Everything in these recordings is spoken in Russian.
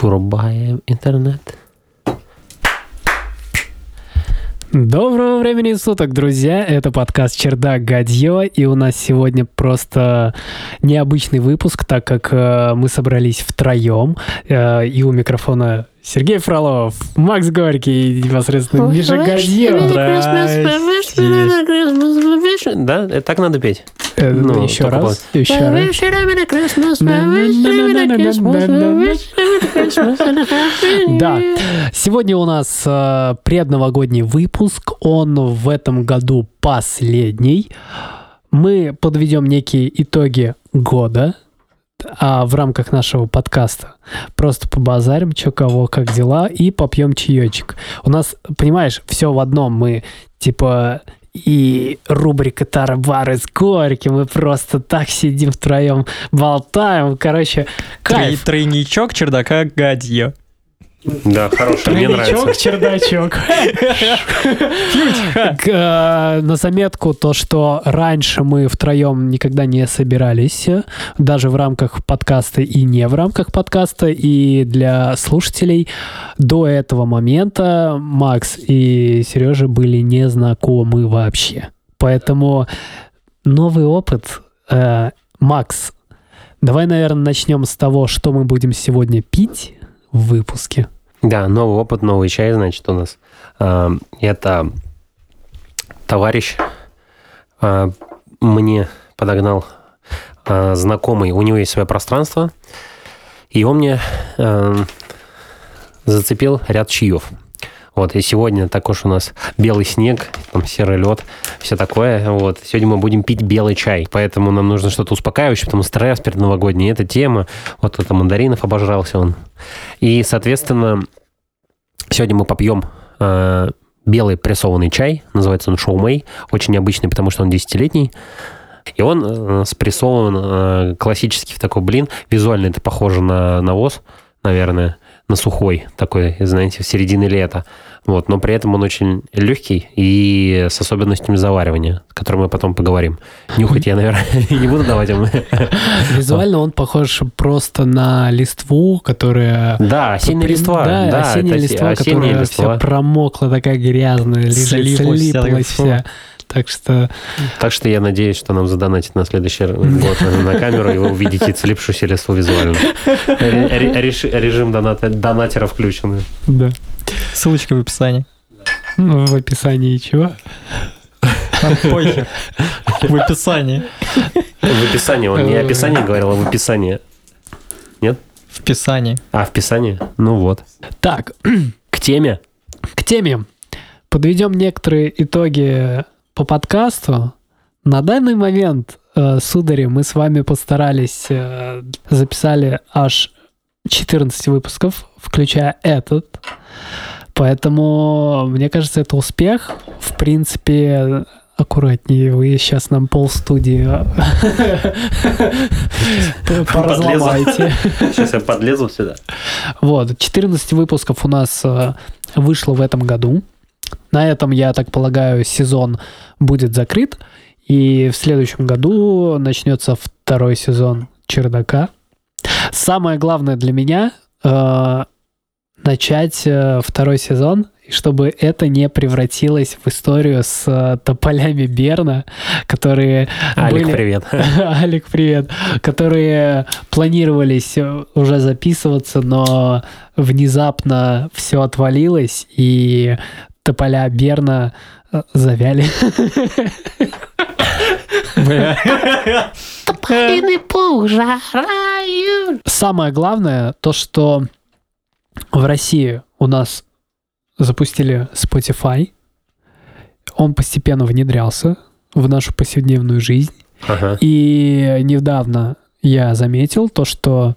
Врубаем интернет. Доброго времени суток, друзья! Это подкаст «Чердак Гадье», и у нас сегодня просто необычный выпуск, так как э, мы собрались втроем, э, и у микрофона Сергей Фролов, Макс Горький и непосредственно Миша Гадье. Да, это так надо петь. Э, Ну, еще раз, еще раз. Да, сегодня у нас э, предновогодний выпуск, он в этом году последний. Мы подведем некие итоги года, а в рамках нашего подкаста просто побазарим, что кого, как дела, и попьем чаечек. У нас, понимаешь, все в одном. Мы, типа, и рубрика Тары-бары с Горьким, мы просто так сидим втроем, болтаем. Короче, кайф. Тройничок чердака гадье. Да, хороший, мне нравится. чердачок. Э, На заметку то, что раньше мы втроем никогда не собирались, даже в рамках подкаста и не в рамках подкаста, и для слушателей до этого момента Макс и Сережа были не знакомы вообще. Поэтому новый опыт. Э, Макс, давай, наверное, начнем с того, что мы будем сегодня пить в выпуске. Да, новый опыт, новый чай, значит, у нас. А, Это товарищ а, мне подогнал а, знакомый, у него есть свое пространство, и он мне зацепил ряд чаев. Вот, и сегодня також у нас белый снег, там серый лед, все такое. Вот, сегодня мы будем пить белый чай, поэтому нам нужно что-то успокаивающее, потому что стресс перед новогодний, эта тема. Вот это мандаринов обожрался он. И, соответственно, сегодня мы попьем э, белый прессованный чай. Называется он Шоумей. Очень необычный, потому что он десятилетний. И он э, спрессован э, классический в такой блин. Визуально это похоже на навоз, наверное, на сухой такой, знаете, в середине лета. Вот, но при этом он очень легкий и с особенностями заваривания, о которых мы потом поговорим. Нюхать я, наверное, не буду давать вам. Визуально он похож просто на листву, которая... Да, осенняя листва. Да, осенняя листва, которая вся промокла, такая грязная, лежит, Слиплась вся. Так что Так что я надеюсь, что нам задонатят на следующий год на камеру, и вы увидите слипшуюся листву визуально. Режим доната- донатера включен. да. Ссылочка в описании. Ну, в описании чего? Похер. В описании. В описании, он не описание говорил, а в описании. В описании. А, в описании? Ну вот. Так, К теме. к теме. Подведем некоторые итоги по подкасту. На данный момент, э, судари, мы с вами постарались, э, записали аж 14 выпусков, включая этот. Поэтому, мне кажется, это успех. В принципе, аккуратнее, вы сейчас нам пол студии поразломаете. Сейчас я подлезу сюда. Вот, 14 выпусков у нас э, вышло в этом году. На этом, я так полагаю, сезон будет закрыт. И в следующем году начнется второй сезон чердака. Самое главное для меня э, начать э, второй сезон, и чтобы это не превратилось в историю с э, тополями Берна, которые Алик, были- привет. Алик, привет. Которые планировались э, уже записываться, но внезапно все отвалилось, и тополя Берна э, завяли. Самое главное, то, что в России у нас запустили Spotify. Он постепенно внедрялся в нашу повседневную жизнь. Ага. И недавно я заметил то, что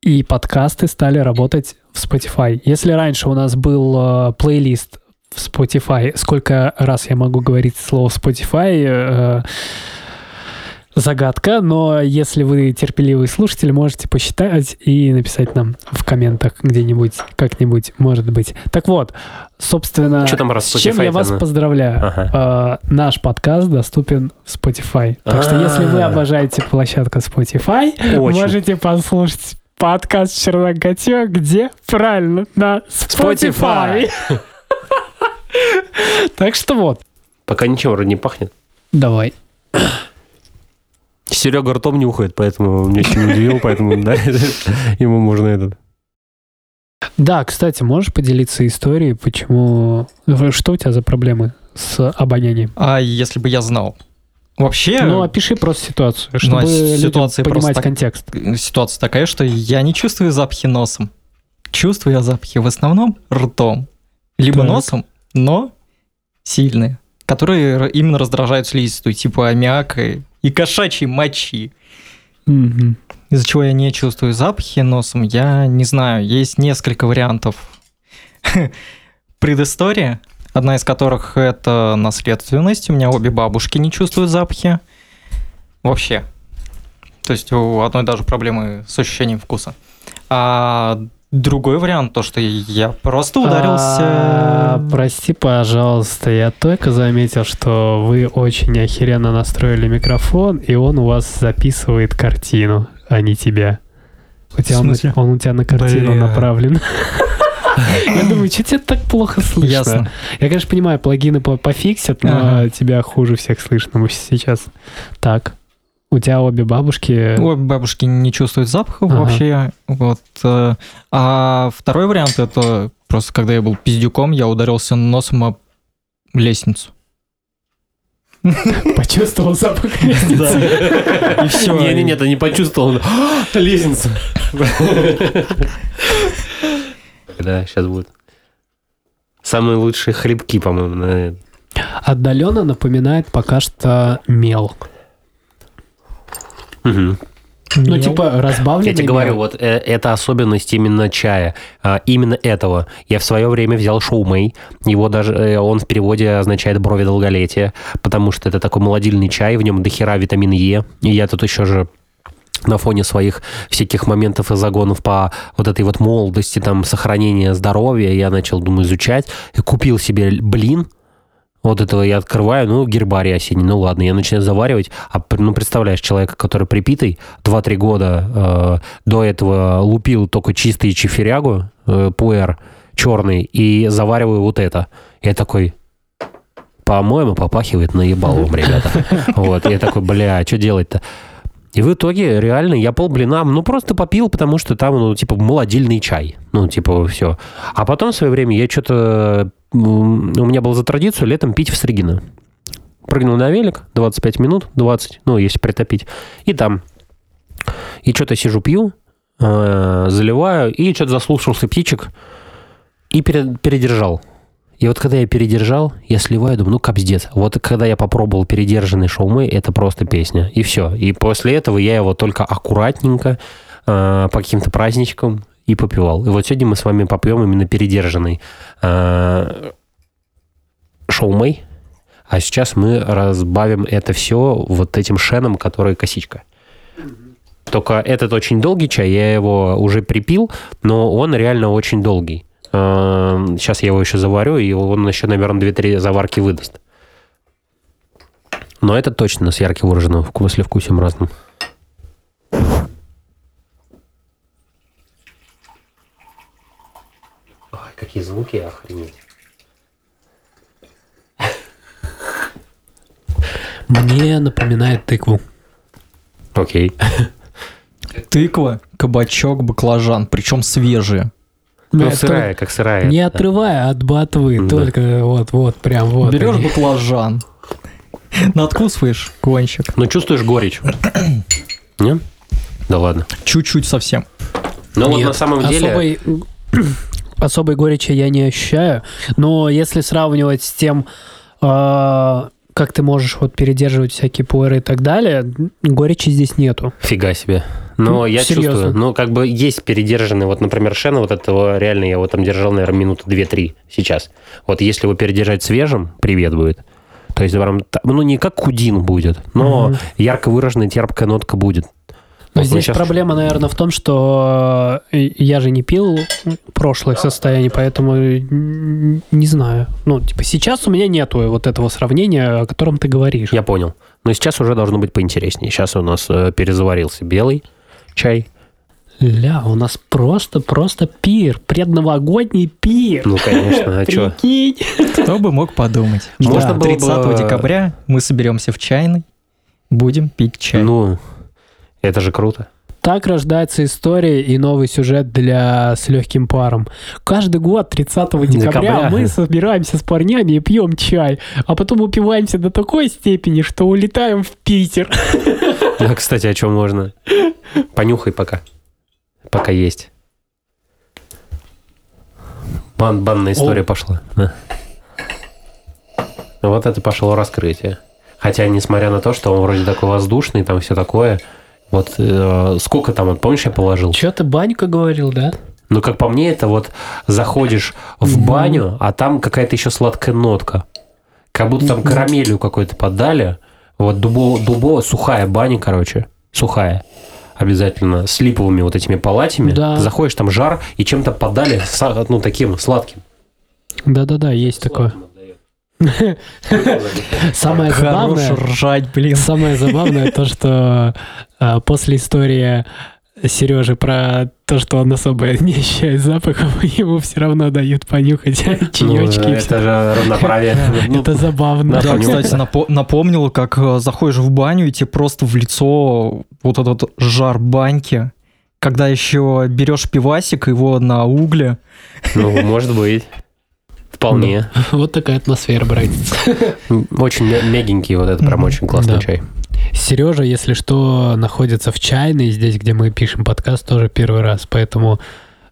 и подкасты стали работать в Spotify. Если раньше у нас был э, плейлист в Spotify, сколько раз я могу говорить слово Spotify, э, загадка, но если вы терпеливый слушатель, можете посчитать и написать нам в комментах где-нибудь, как-нибудь, может быть. Так вот, собственно, Чё там раз с чем я вас поздравляю. Ага. Э, наш подкаст доступен в Spotify. Так что если вы А. обожаете площадку Spotify, Очень. можете послушать подкаст «Черноготё». Где? Правильно, на Spotify. Так что вот. Пока ничего вроде не пахнет. Давай. Серега ртом не уходит, поэтому меня очень удивил, поэтому да, ему можно этот. Да, кстати, можешь поделиться историей, почему... Что у тебя за проблемы с обонянием? А если бы я знал? Вообще... Ну, опиши просто ситуацию, чтобы Ну, а ситуация людям понимать так- контекст. Ситуация такая, что я не чувствую запахи носом. Чувствую я запахи в основном ртом. Либо Так. носом, но сильные. Которые именно раздражают слизистую, типа аммиака и- и кошачьей мочи. Мгм. Из-за чего я не чувствую запахи носом, я не знаю. Есть несколько вариантов предыстория, одна из которых это наследственность. У меня обе бабушки не чувствуют запахи. Вообще. То есть у одной даже проблемы с ощущением вкуса. А другой вариант, то, что я просто ударился... А, Прости, пожалуйста, я только заметил, что вы очень охеренно настроили микрофон, и он у вас записывает картину, а не тебя. У тебя он, он у тебя на картину Бля. направлен. Я думаю, что тебе так плохо слышно? Ясно. Я, конечно, понимаю, плагины по- пофиксят, но тебя хуже всех слышно мы сейчас. Так, у тебя обе бабушки... Обе бабушки не чувствуют запахов Ага. вообще. Вот. э, А второй вариант это просто когда я был пиздюком, я ударился носом об лестницу. Почувствовал запах лестницы. И все. Не-не-не, ты не почувствовал. Лестница. Да, сейчас будет. Самые лучшие хлебки, по-моему, на- Отдаленно напоминает пока что мел. Мгм. Ну, Мел. типа разбавленный Я тебе говорю, вот э, это особенность именно чая, а, именно этого. Я в свое время взял шоумей, его даже, э, он в переводе означает брови долголетия, потому что это такой молодильный чай, в нем дохера витамина Е, и я тут еще же на фоне своих всяких моментов и загонов по вот этой вот молодости, там, сохранения здоровья, я начал, думаю, изучать, и купил себе блин, вот этого я открываю, ну, гербарий осенний, ну ладно, я начинаю заваривать, а, ну, представляешь, человека, который припитый, 2-3 года э, до этого лупил только чистый чиферягу, э, пуэр черный, и завариваю вот это. Я такой, по-моему, попахивает наебалом, ребята. Вот, я такой, бля, что делать-то? И в итоге, реально, я пол блина, ну, просто попил, потому что там, ну, типа, молодильный чай. Ну, типа, все. А потом в свое время я что-то... У меня было за традицию летом пить в Стригино. Прыгнул на велик, 25 минут, 20, ну, если притопить. И там. И что-то сижу, пью, э, заливаю, и что-то заслушался птичек, и пере- передержал. И вот когда я передержал, я сливаю, думаю, ну капздец. Вот когда я попробовал передержанный шаумей, это просто песня. И все. И после этого я его только аккуратненько э, по каким-то праздничкам и попивал. И вот сегодня мы с вами попьем именно передержанный э, шаумей. А сейчас мы разбавим это все вот этим шеном, который косичка. Только этот очень долгий чай, я его уже припил, но он реально очень долгий. Сейчас я его еще заварю, и он еще, наверное, 2-3 заварки выдаст. Но это точно с ярко выраженным вку- послевкусием разным. Ой, какие звуки, охренеть. Мне напоминает тыкву. Окей. Тыква, кабачок, баклажан, причем свежие. Ну, сырая, как сырая. Не отрывая от ботвы, Да. только вот-вот, прям вот. Берешь они. баклажан, надкусываешь кончик, Ну, чувствуешь горечь. Не? Да ладно. чуть-чуть совсем. Но Ну, вот на самом деле... особой, особой горечи я не ощущаю, но если сравнивать с тем, а, как ты можешь вот передерживать всякие пуэры и так далее, горечи здесь нету. Фига себе. Но Ну, я серьезно. чувствую, ну, как бы есть передержанный, вот, например, Шена, вот этого реально я его там держал, наверное, минуты 2-3 сейчас. Вот если его передержать свежим, привет будет. То есть, прям, ну, не как кудин будет, но Мгм. ярко выраженная терпкая нотка будет. Но здесь щас- проблема, наверное, в том, что э, я же не пил прошлых состояний, поэтому не знаю. Ну, типа, сейчас у меня нету вот этого сравнения, о котором ты говоришь. Я понял. Но сейчас уже должно быть поинтереснее. Сейчас у нас э, перезаварился белый чай. Ля, у нас просто-просто пир, предновогодний пир. Ну, конечно, а что? Кто бы мог подумать. Можно Что было бы- 30 декабря мы соберемся в чайной, будем пить чай. Ну, это же круто. Так рождается история и новый сюжет для «С легким паром». Каждый год 30 декабря, Декабря. мы собираемся с парнями и пьем чай, а потом упиваемся до такой степени, что улетаем в Питер. Да, кстати, о чем можно? Понюхай пока. Пока есть. Бан, банная история О. пошла. да. Вот это пошло раскрытие. Хотя, несмотря на то, что он вроде такой воздушный, там все такое. Вот э, сколько там, вот, помнишь, я положил? Че ты банька говорил, да? Ну, как по мне, это вот заходишь в баню, а там какая-то еще сладкая нотка. Как будто там карамелью какой-то подали. Вот дубо, дубовая, сухая баня, короче. Сухая. Обязательно. С липовыми вот этими палатями. Да. Заходишь, там жар, и чем-то подали, ну, таким сладким. Да-да-да, есть такое. Самое забавное, ржать, блин. самое забавное то, что а, после истории Сережи про то, что он особо не ощущает запахов, ему все равно дают понюхать Ну, чаечки. это же равноправие. Ну, Это забавно. Да, кстати, напо- напомнил, как э, заходишь в баню, и тебе просто в лицо вот этот жар баньки. Когда еще берешь пивасик, его на угле. ну, может быть. Вполне. Вот такая атмосфера, братец. Очень мя- мягенький вот это прям очень классный Да. чай. Сережа, если что, находится в чайной, здесь, где мы пишем подкаст, тоже первый раз. Поэтому,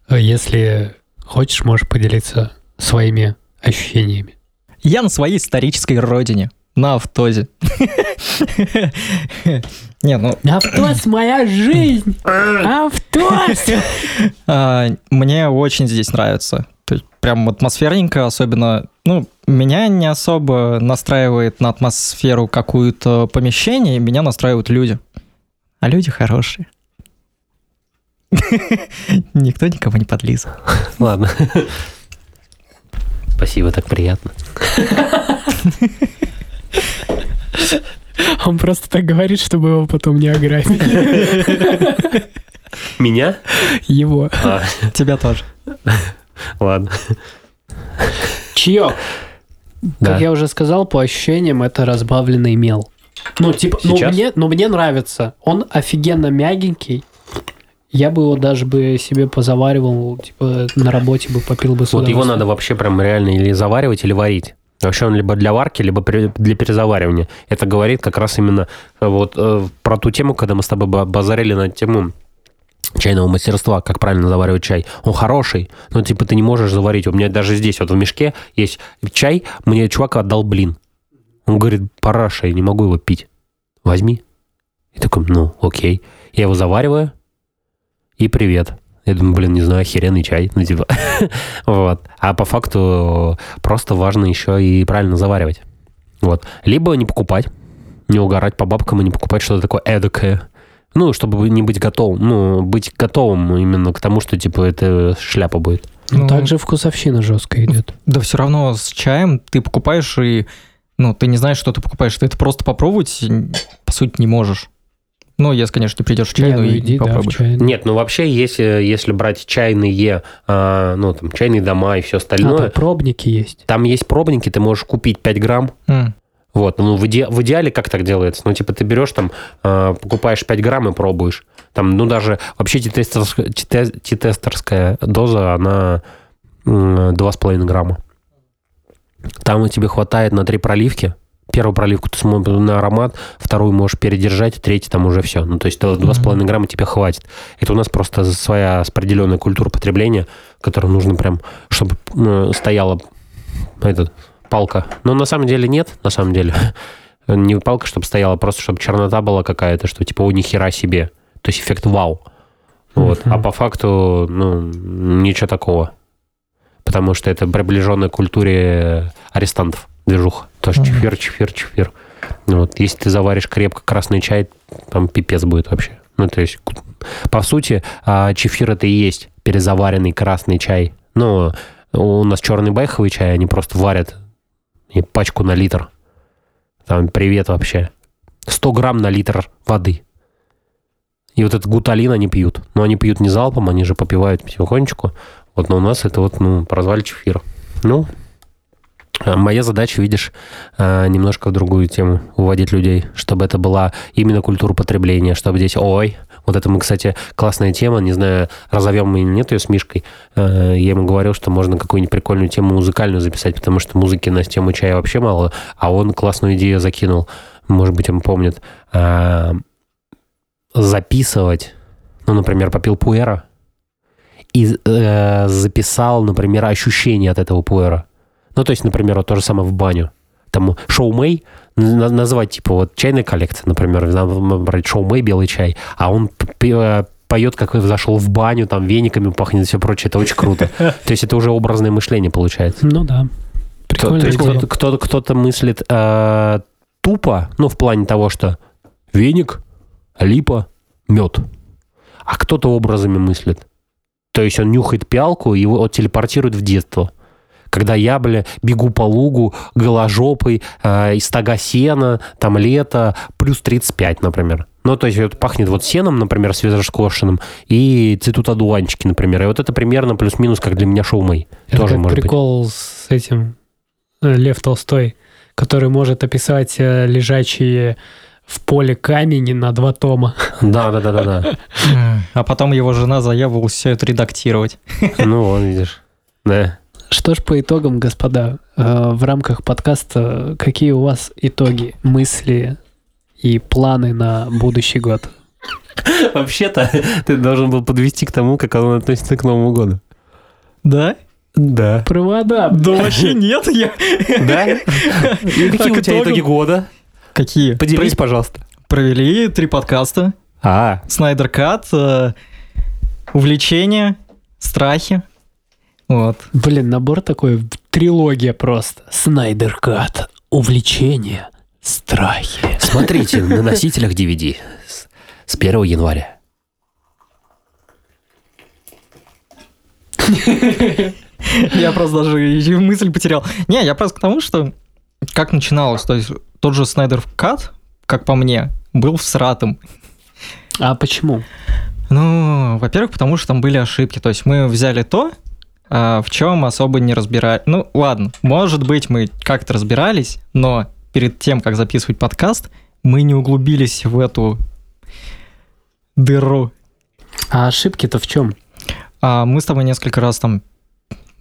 э, если хочешь, можешь поделиться своими ощущениями. Я на своей исторической родине, на Автозе. Не, ну, Автос моя жизнь! Автос! а, мне очень здесь нравится. То есть прям атмосферненько, особенно, ну, меня не особо настраивает на атмосферу какую-то помещение, меня настраивают люди. А люди хорошие. Никто никого не подлизал. Ладно. Спасибо, так приятно. Он просто так говорит, чтобы его потом не ограбили. Меня? Его. А, Тебя тоже. ладно. Чье? Да. Как я уже сказал, по ощущениям, это разбавленный мел. Ну, типа, ну Сейчас? мне, ну мне нравится. Он офигенно мягенький. Я бы его даже бы себе позаваривал, типа, на работе бы попил бы с Вот его надо вообще прям реально или заваривать, или варить. Вообще он либо для варки, либо для перезаваривания. Это говорит как раз именно э, вот э, про ту тему, когда мы с тобой ба- базарили на тему чайного мастерства, как правильно заваривать чай. Он хороший, но типа ты не можешь заварить. У меня даже здесь вот в мешке есть чай, мне чувак отдал блин. Он говорит, параша, я не могу его пить. Возьми. И такой, ну, окей. Я его завариваю, и привет. Я думаю, блин, не знаю, охеренный чай. Ну, типа, вот. А по факту просто важно еще и правильно заваривать. Вот. Либо не покупать, не угорать по бабкам и не покупать что-то такое эдакое. Ну, чтобы не быть готовым. Ну, быть готовым именно к тому, что, типа, это шляпа будет. Ну, Ну, также вкусовщина жестко идет. Да все равно с чаем ты покупаешь и, ну, ты не знаешь, что ты покупаешь. Ты это просто попробовать, по сути, не можешь. Ну, если, конечно, ты придешь в Не, чайную ну и иди, да, в попробуешь. чайную. Нет, ну вообще, если, если брать чайные, а, ну, там, чайные дома и все А, остальное, там пробники есть. там есть пробники, ты можешь купить 5 грамм, М. Вот, ну в, иде- в идеале как так делается? Ну, типа, ты берешь там, э, покупаешь 5 грамм и пробуешь. Там, ну, даже вообще титестерская, тите- титестерская доза, она м, 2,5 грамма. Там тебе хватает на три проливки. Первую проливку ты смотришь на аромат, вторую можешь передержать, третью там уже все. Ну, то есть 2,5 грамма тебе хватит. Это у нас просто своя определенная культура потребления, которую нужно прям, чтобы э, стояла этот, палка. Но на самом деле нет, на самом деле. Не палка, чтобы стояла, просто чтобы чернота была какая-то, что типа, о, ни хера себе. То есть эффект вау. Вот. Мгм. А по факту, ну, ничего такого. Потому что это приближенная к культуре арестантов движуха. Тоже Мгм. чефир, чефир, чефир. Вот. Если ты заваришь крепко красный чай, там пипец будет вообще. Ну, то есть, по сути, а, чефир это и есть перезаваренный красный чай. Ну, у нас черный байховый чай, они просто варят и пачку на литр. Там привет вообще. 100 грамм на литр воды. И вот этот гуталин они пьют. Но они пьют не залпом, они же попивают потихонечку. Вот, но у нас это вот, ну, прозвали чефир. Ну, а Моя задача, видишь, а, немножко в другую тему уводить людей, чтобы это была именно культура потребления, чтобы здесь, ой, вот это мы, кстати, классная тема, не знаю, разовьем мы или нет ее с Мишкой. А, я ему говорил, что можно какую-нибудь прикольную тему музыкальную записать, потому что музыки на тему чая вообще мало, а он классную идею закинул, может быть, он помнит, записывать, ну, например, попил пуэра и э, записал, например, ощущения от этого пуэра. Ну, то есть, например, вот то же самое в баню. Там шоу Мэй, назвать, типа, вот чайная коллекция, например, брать шоу Мэй, белый чай, а он э, поет, как зашел в баню, там вениками пахнет и все прочее. Это очень круто. То есть это уже образное мышление получается. Ну да. Прикольно. То есть кто-то, кто-то, кто-то мыслит э, тупо, ну, в плане того, что веник, липа, мед. А кто-то образами мыслит. То есть он нюхает пиалку и его телепортирует в детство когда я, бля, бегу по лугу голожопой, э, из стога сена, там лето, плюс 35, например. Ну, то есть вот пахнет вот сеном, например, свежескошенным, и цветут одуванчики, например. И вот это примерно плюс-минус, как для меня шоу Мэй. Это Тоже как может прикол быть. с этим э, Лев Толстой, который может описать э, лежачие в поле камень на два тома. Да, да, да, да, да. А потом его жена заявилась все это редактировать. Ну, вон, видишь. Да. Что ж по итогам, господа, э, в рамках подкаста какие у вас итоги, мысли и планы на будущий год? Вообще-то ты должен был подвести к тому, как он относится к Новому году. Да? Да. Провода. Да вообще нет. Я... Да? И какие у тебя итоги года? Какие? Поделись, пожалуйста. Провели три подкаста. А. Снайдер Кат, э, увлечения, страхи. Вот. Блин, набор такой, трилогия просто. Снайдер Кат, увлечение, страхи. Смотрите на носителях DVD с, с 1 января. Я просто даже мысль потерял. Не, я просто к тому, что как начиналось. То есть тот же Снайдер Кат, как по мне, был всратым. А почему? Ну, во-первых, потому что там были ошибки. То есть мы взяли то, а, в чем особо не разбирать. Ну, ладно, может быть, мы как-то разбирались, но перед тем, как записывать подкаст, мы не углубились в эту дыру. А ошибки-то в чем? А мы с тобой несколько раз там...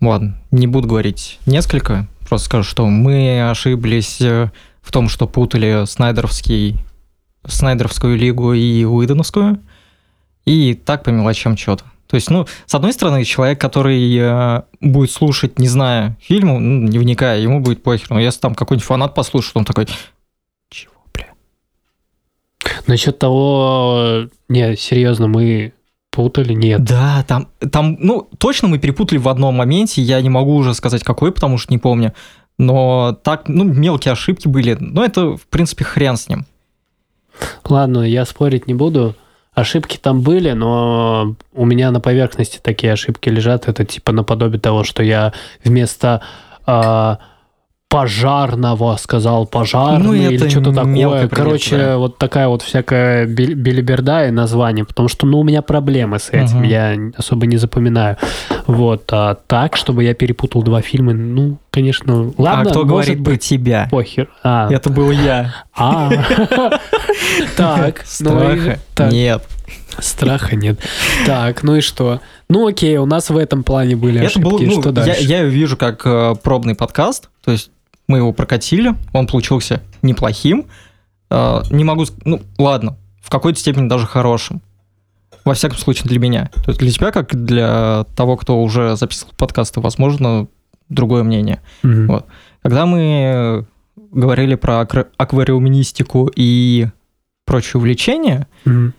Ладно, не буду говорить несколько, просто скажу, что мы ошиблись э, в том, что путали Снайдеровский, Снайдеровскую лигу и Уидоновскую, и так по мелочам что-то. То есть, ну, с одной стороны, человек, который э, будет слушать, не зная фильму, ну, не вникая, ему будет похер. Но если там какой-нибудь фанат послушает, он такой, чего, бля? Насчет того, не, серьезно, мы путали, нет. Да, там, там, ну, точно мы перепутали в одном моменте, я не могу уже сказать какой, потому что не помню. Но так, ну, мелкие ошибки были, но это, в принципе, хрен с ним. Ладно, я спорить не буду. Ошибки там были, но у меня на поверхности такие ошибки лежат. Это типа наподобие того, что я вместо э, пожарного сказал пожарный ну, или что-то такое. Короче, да. вот такая вот всякая билиберда и название, потому что, ну, у меня проблемы с этим, угу. я особо не запоминаю. Вот, а так, чтобы я перепутал два фильма, ну, конечно, ладно. А кто говорит быть, про тебя? Похер. А. Это был я. А. Так. Ну Страха нет. Страха нет. Так, ну и что? Ну окей, у нас в этом плане были Это ошибки. Был, ну, что дальше? Я, я вижу как э, пробный подкаст, то есть мы его прокатили, он получился неплохим. Э, не могу... Ну, ладно, в какой-то степени даже хорошим. Во всяком случае, для меня. То есть для тебя, как для того, кто уже записывал подкасты, возможно, другое мнение. Mm-hmm. Вот. Когда мы говорили про аквариуминистику и прочие увлечения, mm-hmm.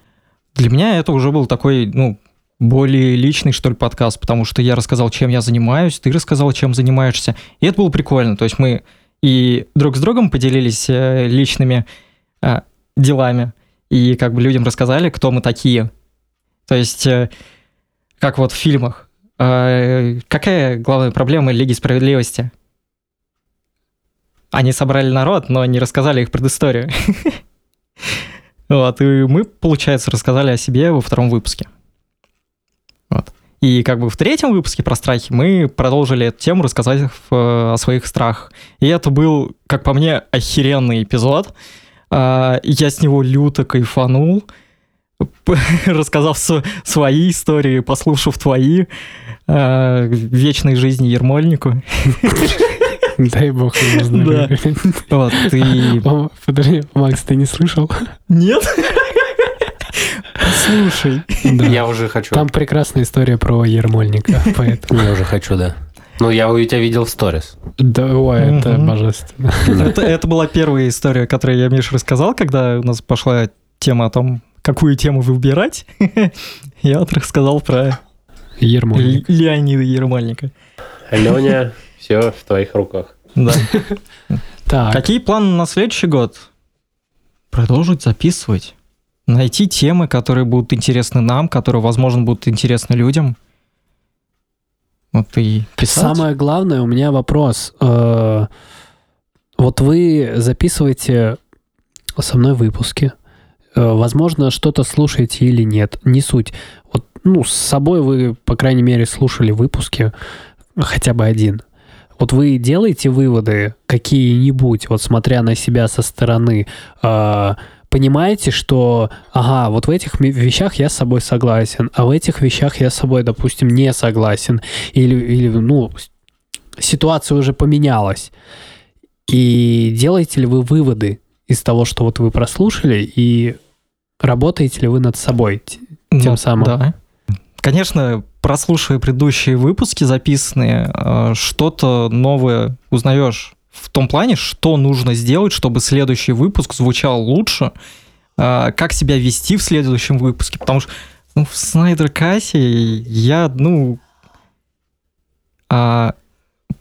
для меня это уже был такой, ну, более личный, что ли, подкаст, потому что я рассказал, чем я занимаюсь, ты рассказал, чем занимаешься. И это было прикольно. То есть мы и друг с другом поделились э, личными э, делами, и как бы людям рассказали, кто мы такие. То есть, э, как вот в фильмах. Э, какая главная проблема Лиги Справедливости? Они собрали народ, но не рассказали их предысторию. Вот, и мы, получается, рассказали о себе во втором выпуске. И как бы в третьем выпуске про страхи мы продолжили эту тему, рассказать о своих страхах. И это был, как по мне, охеренный эпизод. А, Я с него люто кайфанул, рассказав свои истории, послушав твои а, вечной жизни Ермольнику. Дай бог ему здоровья. Вот, и... Подожди, Макс, ты не слышал? Нет? Слушай. Я уже хочу. Там прекрасная история про Ермольника, поэтому... Я уже хочу, да. Ну, я у тебя видел в сторис. Да, ой, это божественно. Это, это была первая история, которую я Мише рассказал, когда у нас пошла тема о том, какую тему выбирать. Я вот рассказал про Ермольник. Леонида Ермольника. Леня, все в твоих руках. Да. Так, Какие планы на следующий год? Продолжить записывать. Найти темы, которые будут интересны нам, которые, возможно, будут интересны людям. Вот и писать. самое главное, у меня вопрос. Э, Вот вы записываете со мной выпуски. Э, Возможно, что-то слушаете или нет. Не суть. Вот, ну, с собой вы, по крайней мере, слушали выпуски, хотя бы один. Вот вы делаете выводы какие-нибудь, вот смотря на себя со стороны, э, понимаете, что, ага, вот в этих вещах я с собой согласен, а в этих вещах я с собой, допустим, не согласен, или, или ну, ситуация уже поменялась. И делаете ли вы выводы из того, что вот вы прослушали, и работаете ли вы над собой? Т- тем самым. Ну, Да. Конечно, прослушивая предыдущие выпуски записанные, э, что-то новое узнаешь в том плане, что нужно сделать, чтобы следующий выпуск звучал лучше, э, как себя вести в следующем выпуске, потому что ну, в Снайдер Кассе я, ну, а,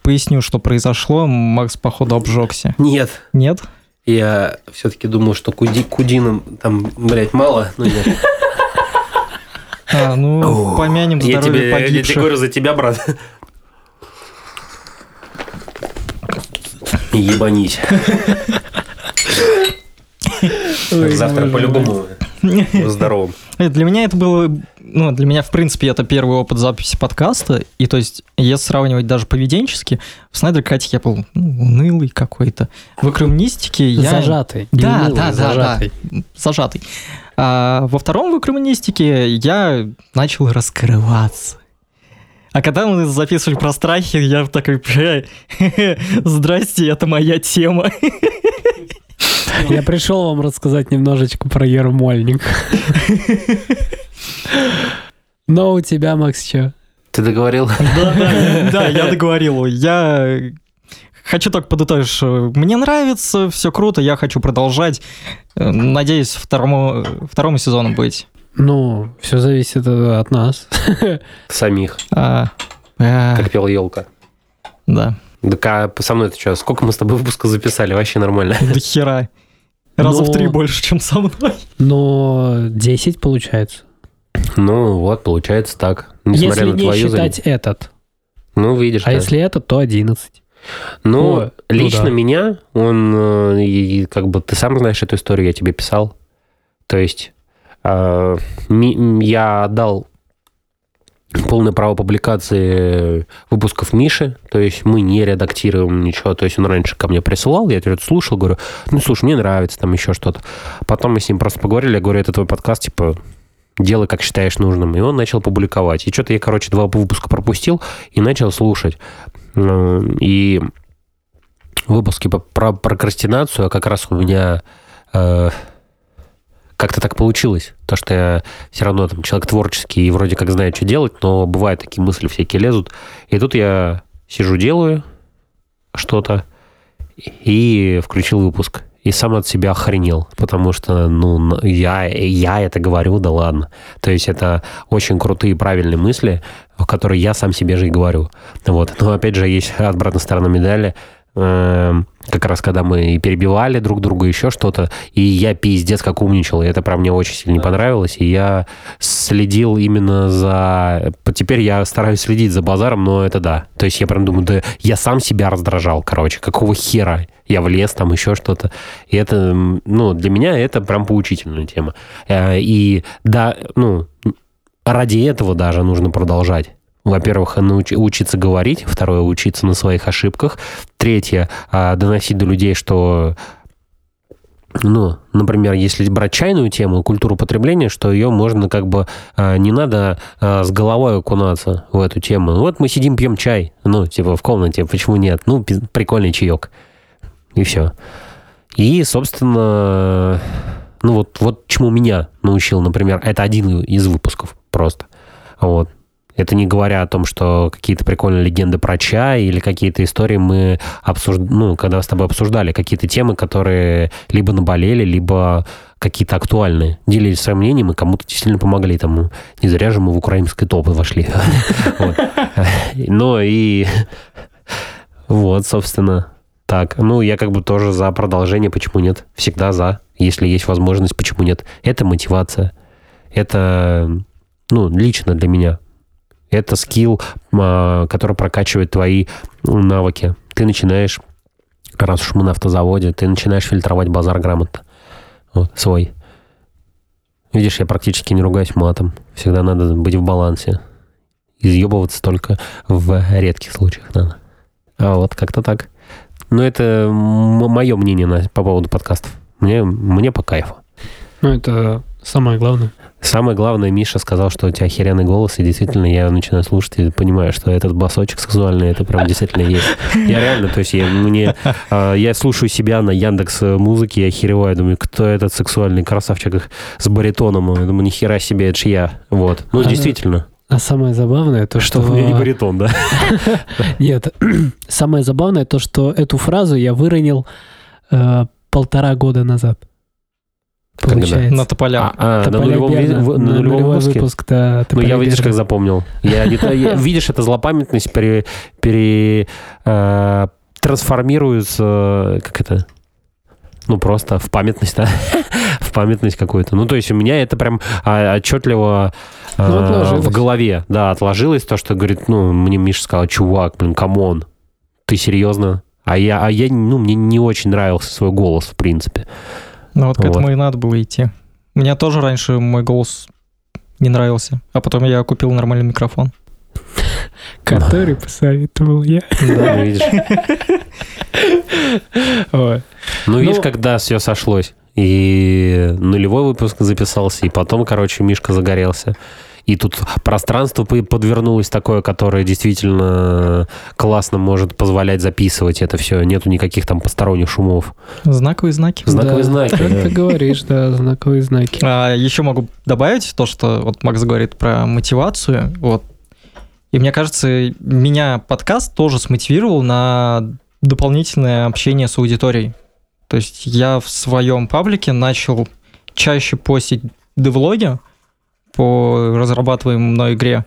поясню, что произошло, Макс, походу, обжегся. Нет, Нет? я все-таки думал, что куди, кудинам там, блядь, мало. Ну, нет. А, ну, помянем здоровье тебе, я погибших. говорю за тебя, брат. Ебанись. Завтра по-любому здоровым. Для меня это было, ну, для меня, в принципе, это первый опыт записи подкаста, и то есть, если сравнивать даже поведенчески, в Снайдер Кате я был ну, унылый какой-то. В экромнистике я... Зажатый. Да, унылый, да, да, зажатый. да, зажатый. А во втором в экромнистике я начал раскрываться. А когда мы записывали про страхи, я такой, «Бля, здрасте, это моя тема. Я пришел вам рассказать немножечко про Ермольник. Но у тебя, Макс, что? Ты договорил? Да, да, да, я договорил. Я хочу только подытожить, что мне нравится, все круто, я хочу продолжать. Надеюсь, второму, второму сезону быть. Ну, все зависит от нас. Самих, А, а, как пела елка. да, Так а со мной ты что? Сколько мы с тобой выпуска записали? Вообще нормально. до хера. Раза в Но- три больше, чем со мной. Но 10 получается. Ну вот, получается так. Несмотря если на не твою считать этот. Ну, видишь. А да. если этот, то 11. Ну, ну лично да. меня, он, э, и, и как бы, ты сам знаешь эту историю, я тебе писал. То есть, я отдал полное право публикации выпусков Миши, то есть мы не редактируем ничего, то есть он раньше ко мне присылал, я это слушал, говорю, ну, слушай, мне нравится там еще что-то. Потом мы с ним просто поговорили, я говорю, это твой подкаст, типа, делай, как считаешь нужным. И он начал публиковать. И что-то я, короче, два выпуска пропустил и начал слушать. Э, И выпуски про прокрастинацию, а как раз у меня э, как-то так получилось. То, что я все равно там человек творческий и вроде как знаю, что делать, но бывают такие мысли всякие лезут. И тут я сижу, делаю что-то и включил выпуск. И сам от себя охренел, потому что, ну, я, я это говорю, да ладно. То есть это очень крутые правильные мысли, которые я сам себе же и говорю. Вот. Но опять же, есть обратная сторона медали. Эм, как раз когда мы перебивали друг друга, еще что-то, и я пиздец как умничал, и это прям мне очень сильно не понравилось, и я следил именно за... Теперь я стараюсь следить за базаром, но это да. То есть я прям думаю, да я сам себя раздражал, короче, какого хера я влез, там еще что-то. И это, ну, для меня это прям поучительная тема. Э, и да, ну, ради этого даже нужно продолжать. Во-первых, науч- учиться говорить, второе, учиться на своих ошибках, третье, а, доносить до людей, что ну, например, если брать чайную тему, культуру потребления, что ее можно как бы, а, не надо а, с головой окунаться в эту тему. Ну, вот мы сидим, пьем чай, ну, типа в комнате, почему нет? Ну, прикольный чаек. И все. И, собственно, ну вот, вот чему меня научил, например, это один из выпусков просто. Вот. Это не говоря о том, что какие-то прикольные легенды про чай или какие-то истории мы обсуждали, ну, когда с тобой обсуждали, какие-то темы, которые либо наболели, либо какие-то актуальные. Делились своим мнением и кому-то действительно помогли. Там, не зря же мы в украинской топы вошли. Ну и вот, собственно, так. Ну, я как бы тоже за продолжение, почему нет? Всегда за. Если есть возможность, почему нет? Это мотивация. Это, ну, лично для меня это скилл, а, который прокачивает твои навыки. Ты начинаешь, раз уж мы на автозаводе, ты начинаешь фильтровать базар грамотно. Вот, свой. Видишь, я практически не ругаюсь матом. Всегда надо быть в балансе. Изъебываться только в редких случаях надо. А вот как-то так. Но это мое мнение на, по поводу подкастов. Мне, мне по кайфу. Ну, это самое главное. Самое главное, Миша сказал, что у тебя охеренный голос, и действительно я начинаю слушать и понимаю, что этот басочек сексуальный, это прям действительно есть. Я реально, то есть я, мне, э, я слушаю себя на Яндекс музыке, я охереваю, думаю, кто этот сексуальный красавчик с баритоном? Я думаю, нихера себе, это же я. Вот. Ну, а, действительно. А самое забавное то, что... Что меня не баритон, да? Нет. Самое забавное то, что эту фразу я выронил э, полтора года назад. Получается. На тополя. А, а, на нулевом, в, на нулевом выпуске? выпуск, да. Ну, я, видишь, как запомнил. Я, не, я, видишь, это злопамятность пере, пере, э, трансформируется, как это, ну, просто в памятность, да? в памятность какую-то. Ну, то есть у меня это прям а, отчетливо а, ну, в голове, да, отложилось то, что, говорит, ну, мне Миша сказал, чувак, блин, come on, ты серьезно? А я, а я, ну, мне не очень нравился свой голос, в принципе. Ну вот к этому и надо было идти. Мне тоже раньше мой голос не нравился, а потом я купил нормальный микрофон. Который посоветовал я. Да, видишь. Ну, видишь, ну, когда все сошлось. И нулевой выпуск записался, и потом, короче, Мишка загорелся. И тут пространство подвернулось такое, которое действительно классно может позволять записывать это все. Нету никаких там посторонних шумов. Знаковые знаки. Знаковые да, знаки. Как да. ты говоришь, да, знаковые знаки. А, еще могу добавить то, что вот Макс говорит про мотивацию. Вот. И мне кажется, меня подкаст тоже смотивировал на дополнительное общение с аудиторией. То есть я в своем паблике начал чаще постить девлоги, по разрабатываемой мной игре.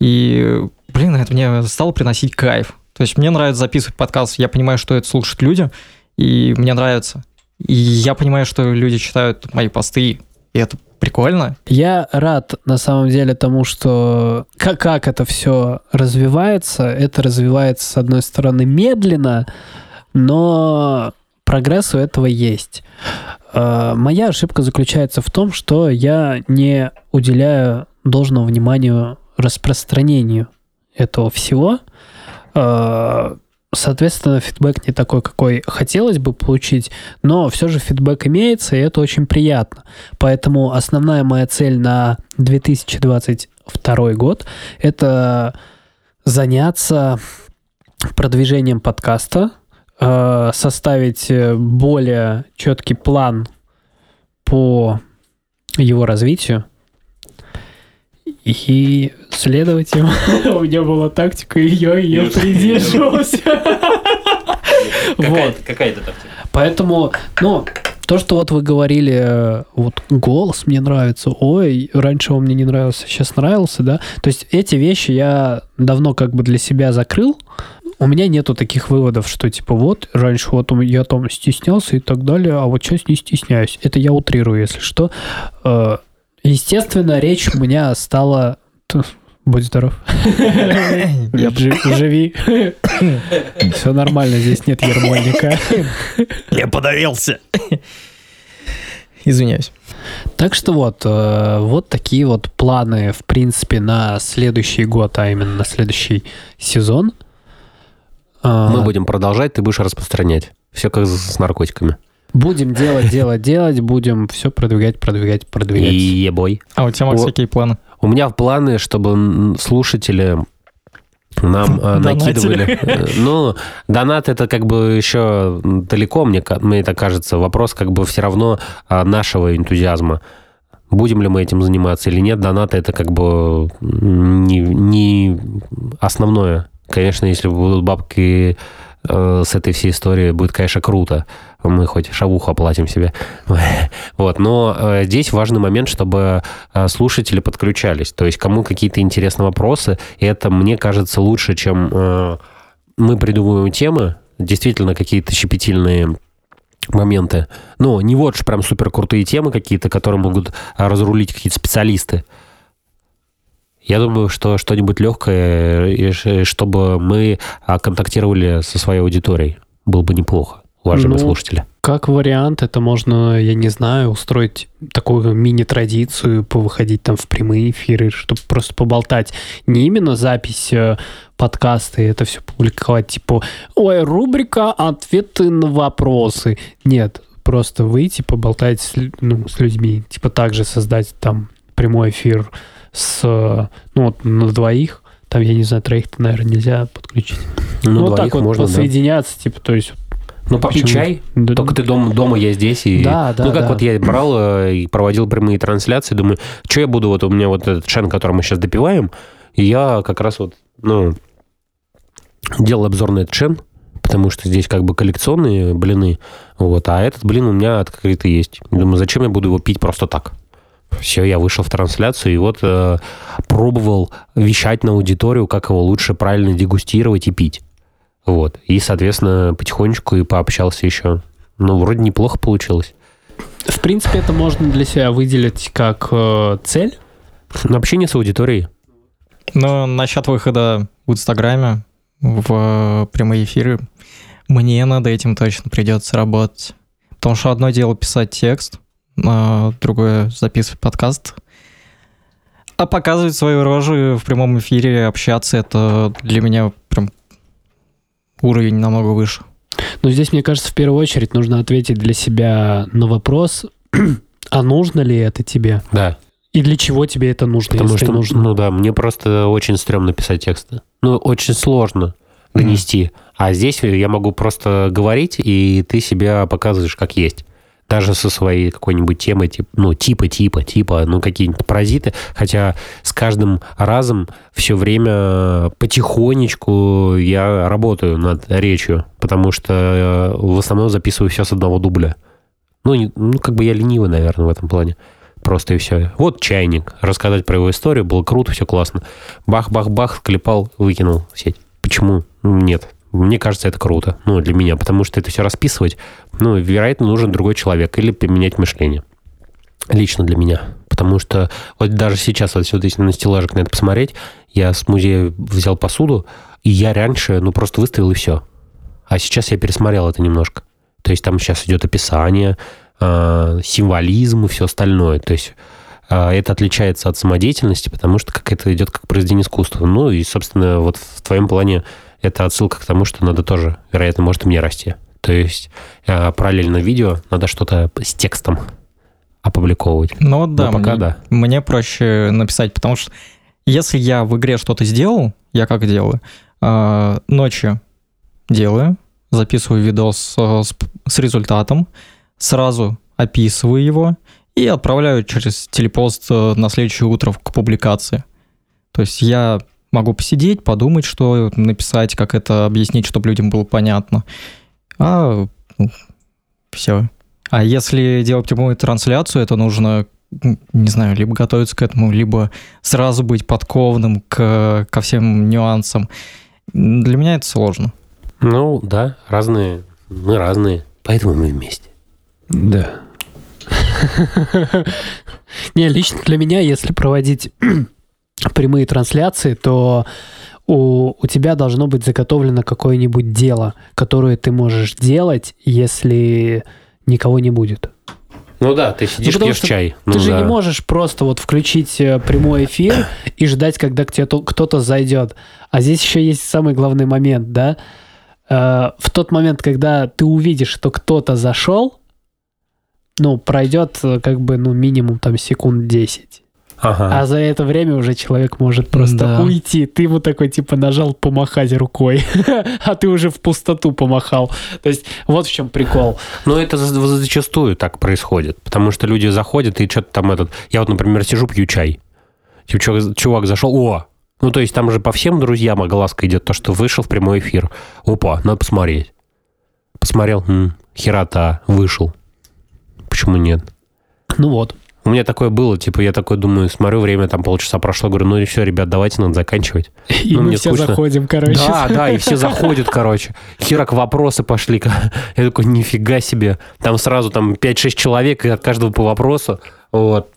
И, блин, это мне стало приносить кайф. То есть мне нравится записывать подкаст, я понимаю, что это слушают люди, и мне нравится. И я понимаю, что люди читают мои посты, и это прикольно. Я рад на самом деле тому, что как, как это все развивается. Это развивается, с одной стороны, медленно, но прогресс у этого есть. Э, моя ошибка заключается в том, что я не уделяю должного внимания распространению этого всего. Э, соответственно, фидбэк не такой, какой хотелось бы получить, но все же фидбэк имеется, и это очень приятно. Поэтому основная моя цель на 2022 год — это заняться продвижением подкаста, Э, составить э, более четкий план по его развитию и следовать ему. У меня была тактика, и я ее придерживался. Какая это тактика? Поэтому, ну, то, что вот вы говорили, э, вот голос мне нравится, ой, раньше он мне не нравился, сейчас нравился, да. То есть эти вещи я давно как бы для себя закрыл, у меня нету таких выводов, что типа вот, раньше вот я там стеснялся и так далее, а вот сейчас не стесняюсь. Это я утрирую, если что. Э, Естественно, речь у меня стала... Будь здоров. Жи- Живи. Все нормально, здесь нет ермольника. Я подавился. Извиняюсь. Так что вот, э, вот такие вот планы, в принципе, на следующий год, а именно на следующий сезон. А, Мы будем продолжать, ты будешь распространять. Все как с наркотиками. Будем делать, делать, делать, будем все продвигать, продвигать, продвигать. И ебой. А у тебя, Макс, какие планы? У меня в планы, чтобы слушатели нам э, накидывали. Э, Ну, донат это как бы еще далеко, мне, мне это кажется. Вопрос как бы все равно а, нашего энтузиазма. Будем ли мы этим заниматься или нет, донаты это как бы не, не основное. Конечно, если будут бабки э, с этой всей историей, будет, конечно, круто. Мы хоть шавуху оплатим себе. Вот, но э, здесь важный момент, чтобы э, слушатели подключались. То есть кому какие-то интересные вопросы, и это, мне кажется, лучше, чем э, мы придумываем темы, действительно какие-то щепетильные моменты. Ну, не вот же прям супер крутые темы какие-то, которые могут а, разрулить какие-то специалисты. Я думаю, что что-нибудь легкое, ш- чтобы мы а, контактировали со своей аудиторией. Было бы неплохо, уважаемые Ну, слушатели. Как вариант, это можно, я не знаю, устроить такую мини-традицию, повыходить там в прямые эфиры, чтобы просто поболтать. Не именно запись э, подкаста и это все публиковать, типа, ой, рубрика «Ответы на вопросы». Нет, просто выйти, поболтать с, ну, с людьми. Типа также создать там прямой эфир с, ну, вот на двоих. Там, я не знаю, троих-то, наверное, нельзя подключить. Ну, вот двоих так вот можно, да. посоединяться, типа, то есть... Ну, попить почему? чай, Да, Только ты дома, дома я здесь. И... Да, да, Ну, как да. вот я брал э, и проводил прямые трансляции, думаю, что я буду, вот у меня вот этот шен, который мы сейчас допиваем, и я как раз вот, ну, делал обзор на этот шен, потому что здесь как бы коллекционные блины, вот, а этот блин у меня открытый есть. Думаю, зачем я буду его пить просто так? Все, я вышел в трансляцию и вот э, пробовал вещать на аудиторию, как его лучше правильно дегустировать и пить. Вот. И, соответственно, потихонечку и пообщался еще. Ну, вроде неплохо получилось. В принципе, это можно для себя выделить как э, цель. Но общение с аудиторией. Но насчет выхода в Инстаграме в прямые эфиры, мне над этим точно придется работать. Потому что одно дело писать текст, другое записывать подкаст. А показывать свою рожу в прямом эфире, общаться, это для меня прям уровень намного выше. Но здесь, мне кажется, в первую очередь нужно ответить для себя на вопрос, а нужно ли это тебе? Да. И для чего тебе это нужно, Потому если что, нужно? ну да, мне просто очень стрёмно писать тексты. Ну, очень сложно донести. А здесь я могу просто говорить, и ты себя показываешь как есть. Даже со своей какой-нибудь темой, тип, ну, типа, типа, типа, ну, какие-нибудь паразиты. Хотя с каждым разом все время потихонечку я работаю над речью, потому что э, в основном записываю все с одного дубля. Ну, не- ну, как бы я ленивый, наверное, в этом плане. Просто и все. Вот чайник. Рассказать про его историю. Было круто, все классно. Бах-бах-бах, клепал, выкинул в сеть. Почему? Нет. Мне кажется, это круто. Ну, для меня. Потому что это все расписывать, ну, вероятно, нужен другой человек. Или поменять мышление. Лично для меня. Потому что вот даже сейчас, вот сюда, если на стеллажик на это посмотреть, я с музея взял посуду, и я раньше, ну, просто выставил и все. А сейчас я пересмотрел это немножко. То есть там сейчас идет описание, э, символизм и все остальное. То есть э, это отличается от самодеятельности, потому что как это идет как произведение искусства. Ну и, собственно, вот в твоем плане это отсылка к тому, что надо тоже, вероятно, может и мне расти. То есть э, параллельно видео надо что-то с текстом опубликовывать. Ну да, Но пока мне, да. мне проще написать, потому что если я в игре что-то сделал, я как делаю? А, ночью делаю, записываю видос э, с, с результатом, сразу описываю его и отправляю через телепост э, на следующее утро к публикации. То есть я могу посидеть, подумать, что написать, как это объяснить, чтобы людям было понятно. А все. А если делать прямую трансляцию, это нужно, не знаю, либо готовиться к этому, либо сразу быть подкованным к, ко всем нюансам. Для меня это сложно. Ну, да, разные. Мы разные. Поэтому мы вместе. Да. Не, лично для меня, если проводить прямые трансляции, то у, у тебя должно быть заготовлено какое-нибудь дело, которое ты можешь делать, если никого не будет. Ну да, ты сидишь, потому пьешь чай. Ты Ну же да. не можешь просто вот включить э, прямой эфир и ждать, когда к тебе то- кто-то зайдет. А здесь еще есть самый главный момент, да? Э, В тот момент, когда ты увидишь, что кто-то зашел, ну, пройдет э, как бы, ну, минимум там секунд 10. Ага. А за это время уже человек может просто Да. уйти. Ты ему такой, типа, нажал помахать рукой, а ты уже в пустоту помахал. То есть вот в чем прикол. Но это за- зачастую так происходит, потому что люди заходят и что-то там этот... Я вот, например, сижу, пью чай. Типа, чувак, чувак зашел, о! Ну, то есть там же по всем друзьям огласка идет, то, что вышел в прямой эфир. Опа, надо посмотреть. Посмотрел, м, херота, вышел. Почему нет? Ну вот. У меня такое было, типа, я такой думаю, смотрю, время там полчаса прошло, говорю, ну и все, ребят, давайте, надо заканчивать. И Ну, мы все скучно. заходим, короче. Да, да, и все заходят, короче. Херак, вопросы пошли. Я такой, нифига себе. Там сразу там 5-6 человек, и от каждого по вопросу. Вот.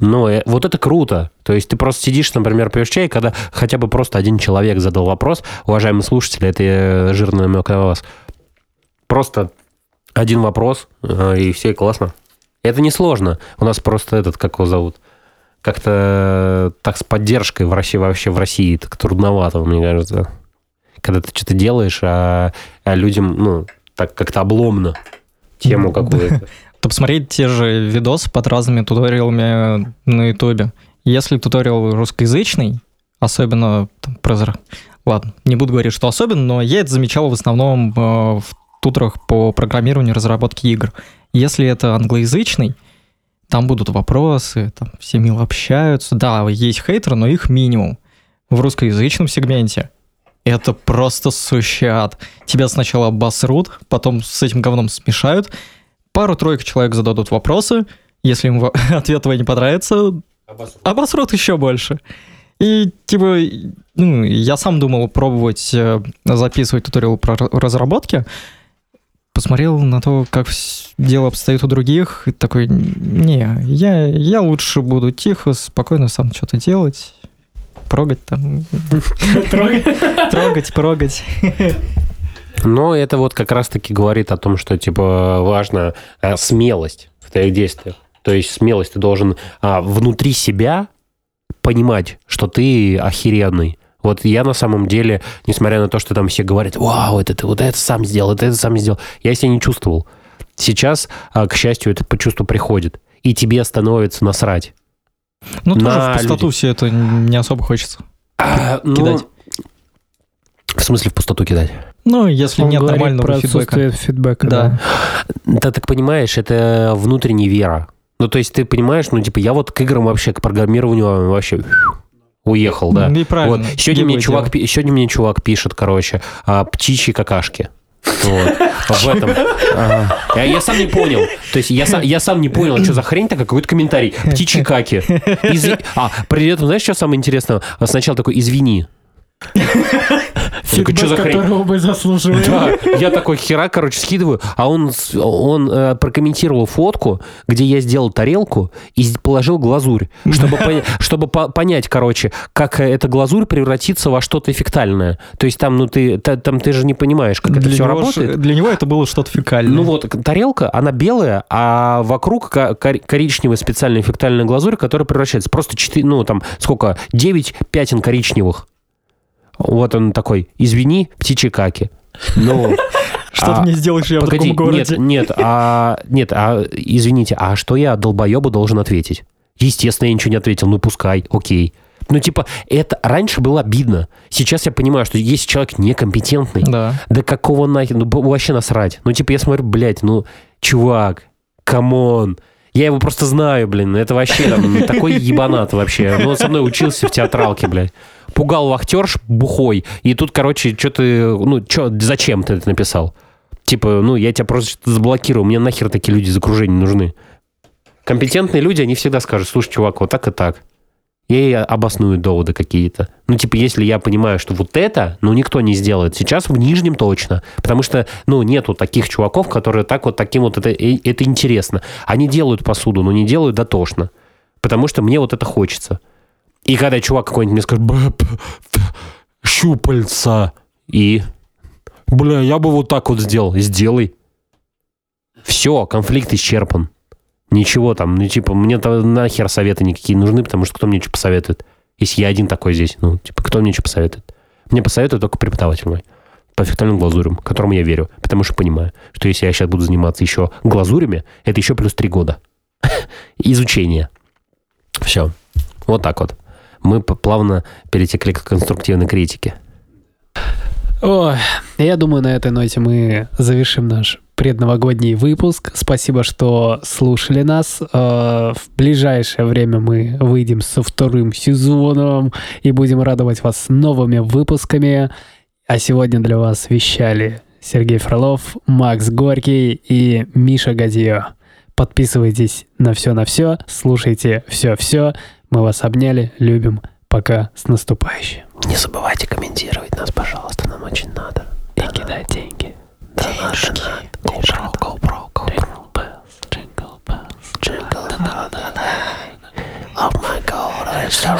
Ну, э, вот это круто. То есть ты просто сидишь, например, пьешь чай, когда хотя бы просто один человек задал вопрос. Уважаемые слушатели, это э, жирный намек на вас. Просто один вопрос, э, и все классно. Это несложно. У нас просто этот, как его зовут, как-то так с поддержкой в России, вообще в России так трудновато, мне кажется. Когда ты что-то делаешь, а, а людям, ну, так как-то обломно тему какую-то. То посмотреть те же видосы под разными туториалами на ютубе. Если туториал русскоязычный, особенно там, про... Ладно, не буду говорить, что особенно, но я это замечал в основном э, в туторах по программированию и разработке игр. Если это англоязычный, там будут вопросы, там все мило общаются. Да, есть хейтеры, но их минимум. В русскоязычном сегменте это просто сущий ад. Тебя сначала обосрут, потом с этим говном смешают, пару-тройку человек зададут вопросы, если им ответ твой не понравится, обосрут еще больше. И, типа, ну, я сам думал пробовать э, записывать туториал про ра- разработки, посмотрел на то, как дело обстоит у других, и такой, не, я, я лучше буду тихо, спокойно сам что-то делать, прогать там, трогать, прогать. Но это вот как раз-таки говорит о том, что, типа, важна смелость в твоих действиях. То есть смелость ты должен а, внутри себя понимать, что ты охеренный. Вот я на самом деле, несмотря на то, что там все говорят, вау, это ты вот это сам сделал, это, это сам сделал, я себя не чувствовал. Сейчас, а, к счастью, это чувство приходит. И тебе становится насрать. Ну, тоже На в пустоту людей. все это не особо хочется. А, ну, Кидать. В смысле в пустоту кидать? Ну, если Он нет нормального про фидбэка. отсутствие фидбэка. Да. Да, так понимаешь, это внутренняя вера. Ну, то есть ты понимаешь, ну, типа, я вот к играм вообще, к программированию вообще уехал, да. Ну и правильно. Вот. Сегодня, мне чувак, дело. сегодня мне чувак пишет, короче, а, птичьи какашки. Вот. В этом. Ага. Я, я сам не понял. То есть я сам, я сам не понял, что за хрень такая, какой-то комментарий. Птичьи каки. Изви- А, при этом, знаешь, что самое интересное? Сначала такой, извини. Фидбэк, «Чё за хрень?» которого мы заслуживаем. Да, я такой хера, короче, скидываю, а он, он э, прокомментировал фотку, где я сделал тарелку и положил глазурь, чтобы, поня- чтобы по- понять, короче, как э, эта глазурь превратится во что-то эффектальное. То есть там, ну ты, та- там ты же не понимаешь, как это Для все него работает. ж- Для него это было что-то фекальное. Ну вот, тарелка, она белая, а вокруг ко- кор- коричневая специальная эффектальная глазурь, которая превращается просто 4, ну там сколько, 9 пятен коричневых. Вот он такой, извини, птичьи каки. Ну, Что ты а, мне сделаешь, я Погоди, в другом нет, городе? нет, а, нет, а, извините, а что я долбоебу должен ответить? Естественно, я ничего не ответил, ну пускай, окей. Ну, типа, это раньше было обидно. Сейчас я понимаю, что если человек некомпетентный, Да. да какого нахер, ну вообще насрать. Ну, типа, я смотрю, блядь, ну, чувак, come on. Я его просто знаю, блин, это вообще там, такой ебанат вообще. Ну, он со мной учился в театралке, блядь. Пугал вахтерш бухой, и тут, короче, что ты, ну, чё, зачем ты это написал? Типа, ну, я тебя просто заблокирую, мне нахер такие люди из окружения нужны. Компетентные люди, они всегда скажут, слушай, чувак, вот так и так. я ей обосную доводы какие-то. Ну, типа, если я понимаю, что вот это, ну, никто не сделает. Сейчас в Нижнем точно. Потому что, ну, нету таких чуваков, которые так вот таким вот, это, это интересно. Они делают посуду, но не делают дотошно. Потому что мне вот это хочется. И когда чувак какой-нибудь мне скажет, «Б- п- щупальца, и, бля, я бы вот так вот сделал. Сделай. Все, конфликт исчерпан. Ничего там, ну, типа, мне-то нахер советы никакие нужны, потому что кто мне что посоветует? Если я один такой здесь, ну, типа, кто мне что посоветует? Мне посоветует только преподаватель мой по фехтальным глазурям, которому я верю, потому что понимаю, что если я сейчас буду заниматься еще глазурями, это еще плюс три года изучения. Все. Вот так вот. Мы плавно перетекли к конструктивной критике. Ой, я думаю, на этой ноте мы завершим наш предновогодний выпуск. Спасибо, что слушали нас. Э, В ближайшее время мы выйдем со вторым сезоном и будем радовать вас новыми выпусками. А сегодня для вас вещали Сергей Фролов, Макс Горький и Миша Гадио. Подписывайтесь на все на все, слушайте все-все. Мы вас обняли, любим. Пока, с наступающим. Не забывайте комментировать нас, пожалуйста, нам очень надо. И кидать деньги. Денежки. GoPro, GoPro, GoPro. Jingle bells. Jingle, Oh my god, it's so.